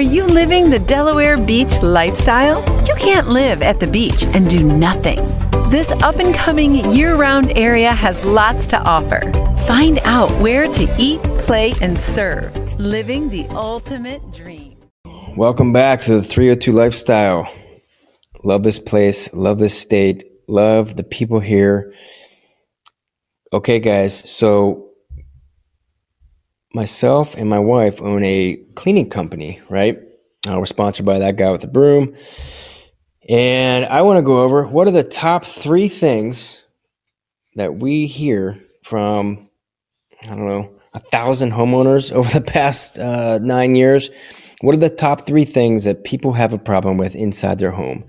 Are you living the Delaware Beach lifestyle? You can't live at the beach and do nothing. This up and coming year round area has lots to offer. Find out where to eat, play, and serve, living the ultimate dream. Welcome back to the 302 Lifestyle. Love this place, love this state, love the people here. Okay, guys, so myself and my wife own a cleaning company, right? Uh, we're sponsored by that guy with the broom. And I want to go over what are the top three things that we hear from, I don't know, a thousand homeowners over the past uh, nine years. What are the top three things that people have a problem with inside their home?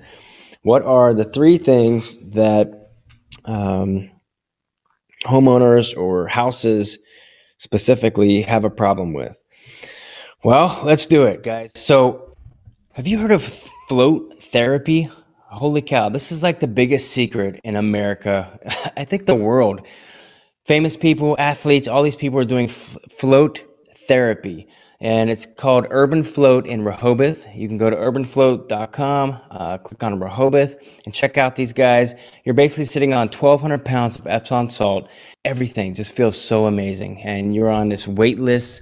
What are the three things that um, homeowners or houses specifically have a problem with? Well, let's do it, guys. So, have you heard of float therapy? Holy cow, this is like the biggest secret in America. I think the world. Famous people, athletes, all these people are doing f- float therapy. And it's called Urban Float in Rehoboth. You can go to urbanfloat.com, uh, click on Rehoboth, and check out these guys. You're basically sitting on 1,200 pounds of Epsom salt everything just feels so amazing. And you're on this weightless,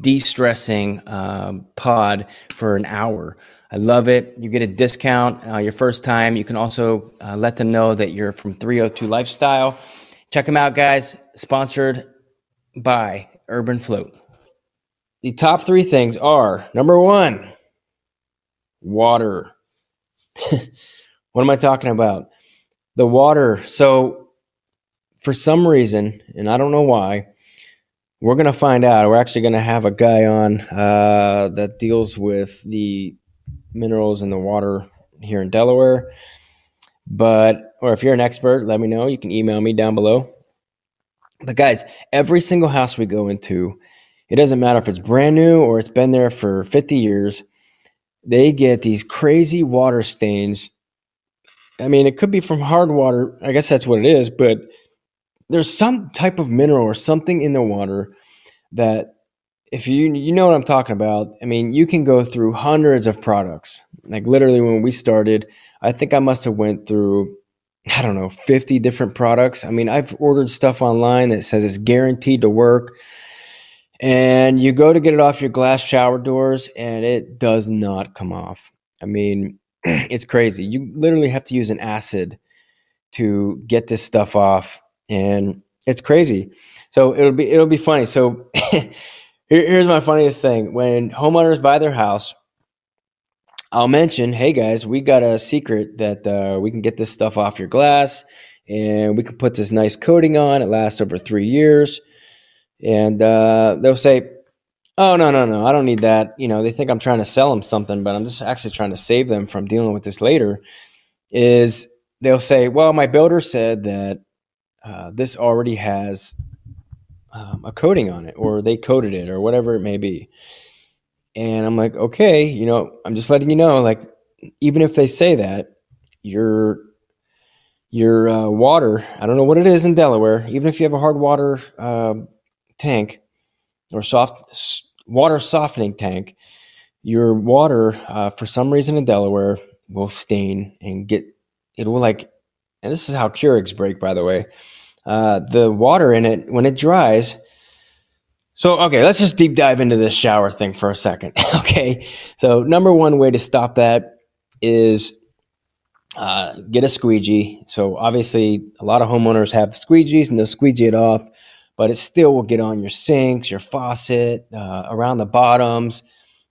de-stressing um, pod for an hour. I love it. You get a discount uh, your first time. You can also uh, let them know that you're from 302 Lifestyle. Check them out, guys. Sponsored by Urban Float. The top three things are number one, water. what am I talking about? The water. So for some reason, and I don't know why, we're going to find out. We're actually going to have a guy on uh, that deals with the minerals in the water here in Delaware. But, or if you're an expert, let me know. You can email me down below. But, guys, every single house we go into, it doesn't matter if it's brand new or it's been there for 50 years, they get these crazy water stains. I mean, it could be from hard water. I guess that's what it is, but there's some type of mineral or something in the water that if you you know what I'm talking about, I mean, you can go through hundreds of products. Like literally when we started, I think I must have went through I don't know, 50 different products. I mean, I've ordered stuff online that says it's guaranteed to work. And you go to get it off your glass shower doors and it does not come off. I mean, it's crazy. You literally have to use an acid to get this stuff off and it's crazy. So it'll be it'll be funny. So here, here's my funniest thing: when homeowners buy their house, I'll mention, "Hey guys, we got a secret that uh, we can get this stuff off your glass, and we can put this nice coating on. It lasts over three years." And uh, they'll say, "Oh no, no, no, I don't need that." You know, they think I'm trying to sell them something, but I'm just actually trying to save them from dealing with this later. Is they'll say, "Well, my builder said that." uh, this already has um, a coating on it, or they coated it, or whatever it may be. And I'm like, okay, you know, I'm just letting you know, like, even if they say that, your your uh, water, I don't know what it is in Delaware, even if you have a hard water uh, tank or soft water softening tank, your water, uh, for some reason in Delaware, will stain and get it will like and this is how Keurigs break, by the way. Uh, the water in it, when it dries, so, okay, let's just deep dive into this shower thing for a second. okay, so number one way to stop that is uh, get a squeegee. So, obviously, a lot of homeowners have squeegees and they'll squeegee it off, but it still will get on your sinks, your faucet, uh, around the bottoms,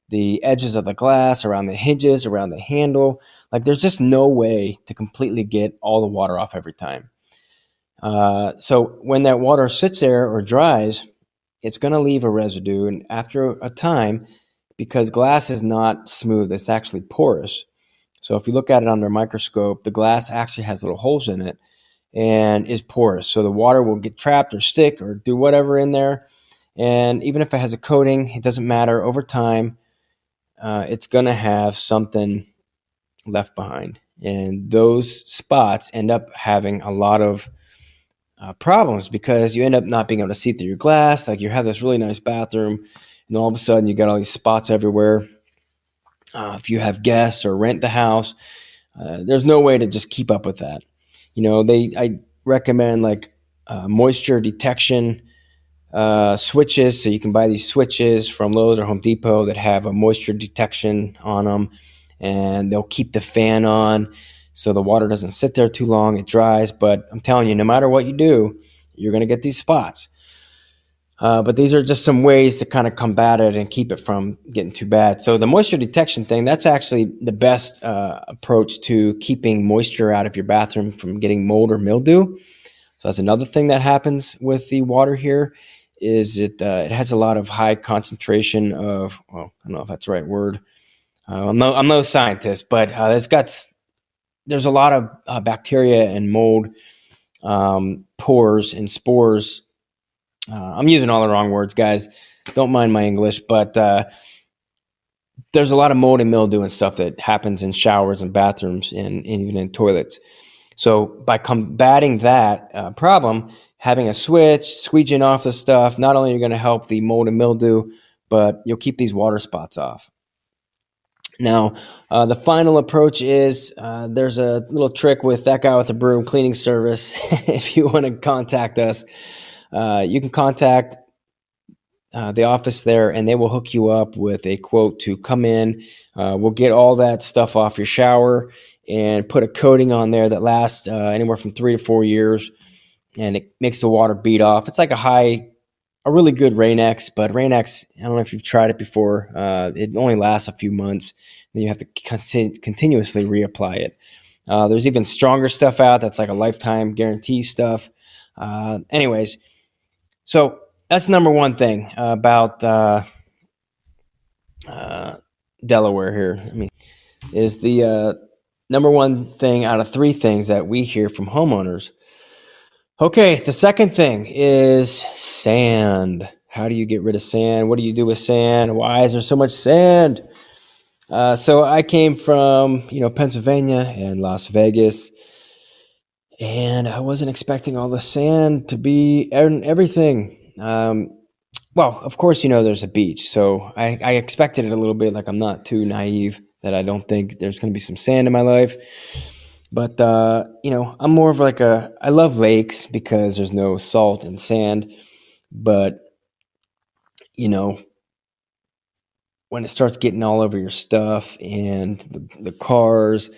the edges of the glass, around the hinges, around the handle. Like there's just no way to completely get all the water off every time. Uh, so when that water sits there or dries, it's going to leave a residue. And after a time, because glass is not smooth, it's actually porous. So if you look at it under a microscope, the glass actually has little holes in it and is porous. So the water will get trapped or stick or do whatever in there. And even if it has a coating, it doesn't matter. Over time, uh, it's going to have something left behind. And those spots end up having a lot of uh, problems because you end up not being able to see through your glass. Like you have this really nice bathroom, and all of a sudden you got all these spots everywhere. uh, if you have guests or rent the house. Uh, there's no way to just keep up with that. You know, they I recommend like uh, moisture detection uh, switches. So you can buy these switches from Lowe's or Home Depot that have a moisture detection on them, and they'll keep the fan on so the water doesn't sit there too long. It dries. But I'm telling you, no matter what you do, you're going to get these spots. Uh, but these are just some ways to kind of combat it and keep it from getting too bad. So the moisture detection thing, that's actually the best uh, approach to keeping moisture out of your bathroom from getting mold or mildew. So that's another thing that happens with the water here is it uh, it has a lot of high concentration of well, I don't know if that's the right word. Uh, I'm no I'm no scientist, but uh, it's got there's a lot of bacteria and mold um, pores and spores uh, I'm using all the wrong words, guys. Don't mind my English, but uh, there's a lot of mold and mildew and stuff that happens in showers and bathrooms and, and even in toilets. So by combating that uh, problem, having a switch, squeegeeing off the stuff, not only are you going to help the mold and mildew, but you'll keep these water spots off. Now, uh, the final approach is uh, there's a little trick with that guy with the broom cleaning service. if you want to contact us, uh, you can contact uh, the office there and they will hook you up with a quote to come in. Uh, we'll get all that stuff off your shower and put a coating on there that lasts uh, anywhere from three to four years and it makes the water beat off. It's like a high, a really good Rain-X, but Rain-X, I don't know if you've tried it before, uh, it only lasts a few months. Then you have to con- continuously reapply it. Uh, there's even stronger stuff out that's like a lifetime guarantee stuff. anyways, so that's number one thing uh, about uh, uh, Delaware here. I mean, is the uh, number one thing out of three things that we hear from homeowners. Okay, the second thing is sand. How do you get rid of sand? What do you do with sand? Why is there so much sand? Uh, so I came from you know Pennsylvania and Las Vegas and I wasn't expecting all the sand to be and everything. Um, well, of course, you know there's a beach, so I, I expected it a little bit. Like I'm not too naive that I don't think there's going to be some sand in my life. But uh, you know, I'm more of like a I love lakes because there's no salt and sand. But you know, when it starts getting all over your stuff and the, the cars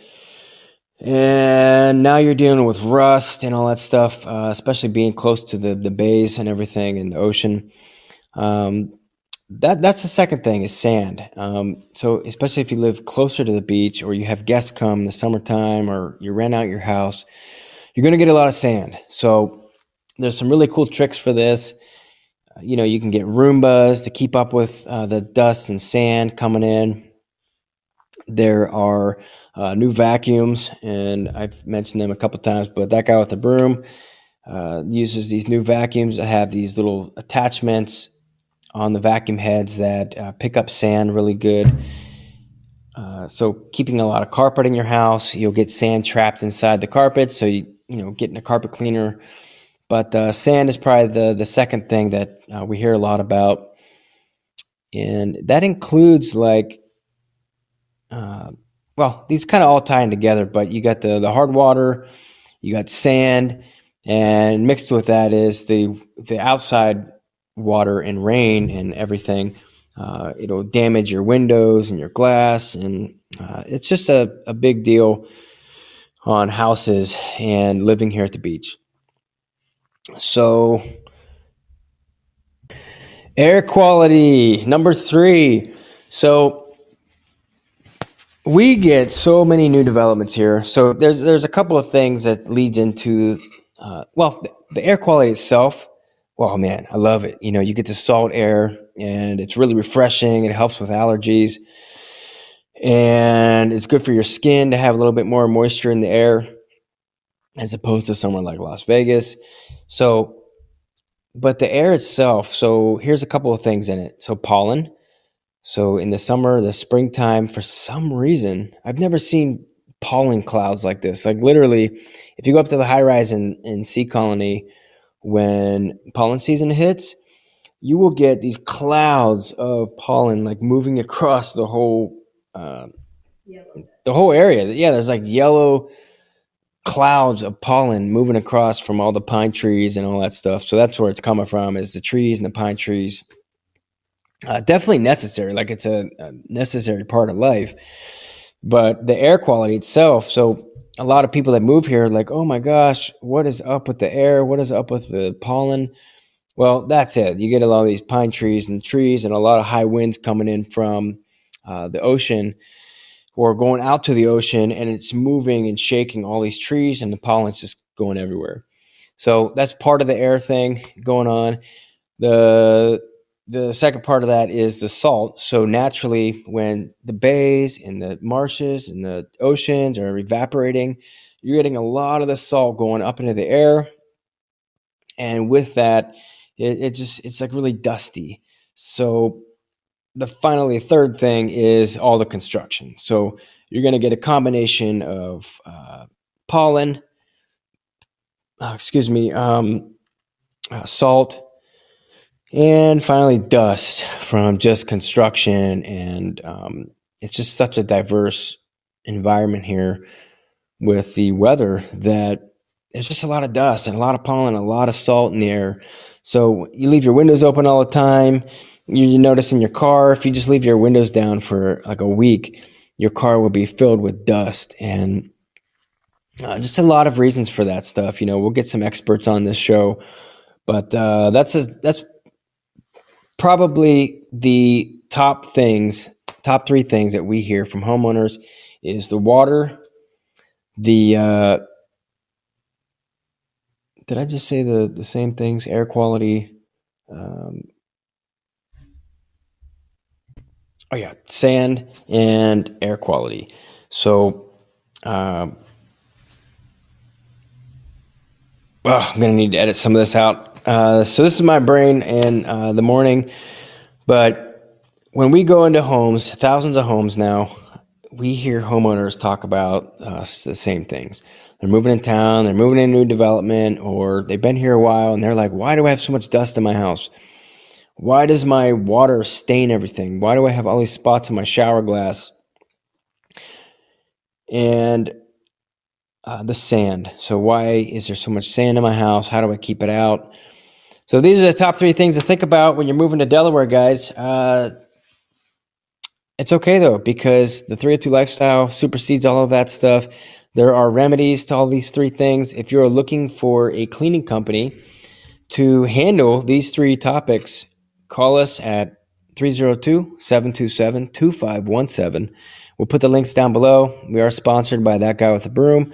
and now you're dealing with rust and all that stuff, uh, especially being close to the, the bays and everything and the ocean. Um, that that's the second thing is sand. Um, so especially if you live closer to the beach or you have guests come in the summertime or you rent out your house, you're going to get a lot of sand. So there's some really cool tricks for this. Uh, you know, you can get Roombas to keep up with uh, the dust and sand coming in. There are uh, new vacuums, and I've mentioned them a couple times. But that guy with the broom uh, uses these new vacuums that have these little attachments on the vacuum heads that uh, pick up sand really good. Uh, so keeping a lot of carpet in your house, you'll get sand trapped inside the carpet. So you you know getting a carpet cleaner. But uh, sand is probably the the second thing that uh, we hear a lot about, and that includes like well, these kind of all tie in together, but you got the, the hard water, you got sand, and mixed with that is the the outside water and rain and everything. Uh, it'll damage your windows and your glass, and uh, it's just a, a big deal on houses and living here at the beach. So, air quality number three. So, we get so many new developments here. So there's there's a couple of things that leads into uh, well the air quality itself. Well, man, I love it. You know, you get the salt air, and it's really refreshing. It helps with allergies, and it's good for your skin to have a little bit more moisture in the air, as opposed to somewhere like Las Vegas. So, but the air itself. So here's a couple of things in it. So pollen so in the summer, the springtime, for some reason, I've never seen pollen clouds like this. Like literally, if you go up to the high rise in, in Sea Colony when pollen season hits, you will get these clouds of pollen like moving across the whole uh, the whole area. Yeah, there's like yellow clouds of pollen moving across from all the pine trees and all that stuff. So that's where it's coming from is the trees and the pine trees. Uh, definitely necessary, like it's a, a necessary part of life. But the air quality itself, so a lot of people that move here like, oh my gosh, what is up with the air? What is up with the pollen? Well, that's it. You get a lot of these pine trees and trees and a lot of high winds coming in from uh, the ocean or going out to the ocean and it's moving and shaking all these trees and the pollen's just going everywhere. So that's part of the air thing going on. The the second part of that is the salt. So naturally, when the bays and the marshes and the oceans are evaporating, you're getting a lot of the salt going up into the air, and with that, it, it just it's like really dusty. So the finally third thing is all the construction. So you're going to get a combination of uh, pollen, uh, excuse me, um, uh, salt, and finally dust from just construction. And um, it's just such a diverse environment here with the weather that there's just a lot of dust and a lot of pollen, a lot of salt in the air. So you leave your windows open all the time you, you notice in your car, if you just leave your windows down for like a week, your car will be filled with dust and uh, just a lot of reasons for that stuff. You know, we'll get some experts on this show, but uh, that's a that's probably the top things, top three things that we hear from homeowners is the water, the uh, did I just say the the same things? Air quality, um, oh yeah, sand and air quality. So, um, oh, I'm gonna need to edit some of this out. Uh, so this is my brain in uh, the morning, but when we go into homes, thousands of homes now, we hear homeowners talk about uh, the same things. They're moving in town, they're moving in a new development, or they've been here a while, and they're like, "Why do I have so much dust in my house?" Why does my water stain everything? Why do I have all these spots in my shower glass? And uh, the sand. So, why is there so much sand in my house? How do I keep it out? So, these are the top three things to think about when you're moving to Delaware, guys. Uh, it's okay though, because the 302 lifestyle supersedes all of that stuff. There are remedies to all these three things. If you're looking for a cleaning company to handle these three topics, Call us at 302 727 2517. We'll put the links down below. We are sponsored by that guy with the broom.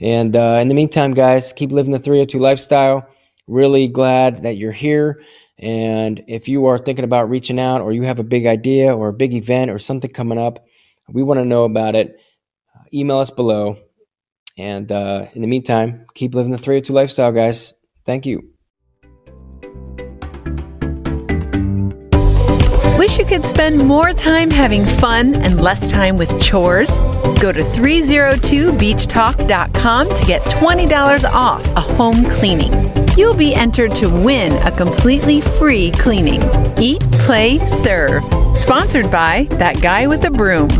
And uh, in the meantime, guys, keep living the 302 lifestyle. Really glad that you're here. And if you are thinking about reaching out or you have a big idea or a big event or something coming up, we want to know about it. Uh, email us below. And uh, in the meantime, keep living the 302 lifestyle, guys. Thank you. Wish you could spend more time having fun and less time with chores? Go to 302beachtalk.com to get $20 off a home cleaning. You'll be entered to win a completely free cleaning. Eat, play, serve. Sponsored by That Guy with a Broom.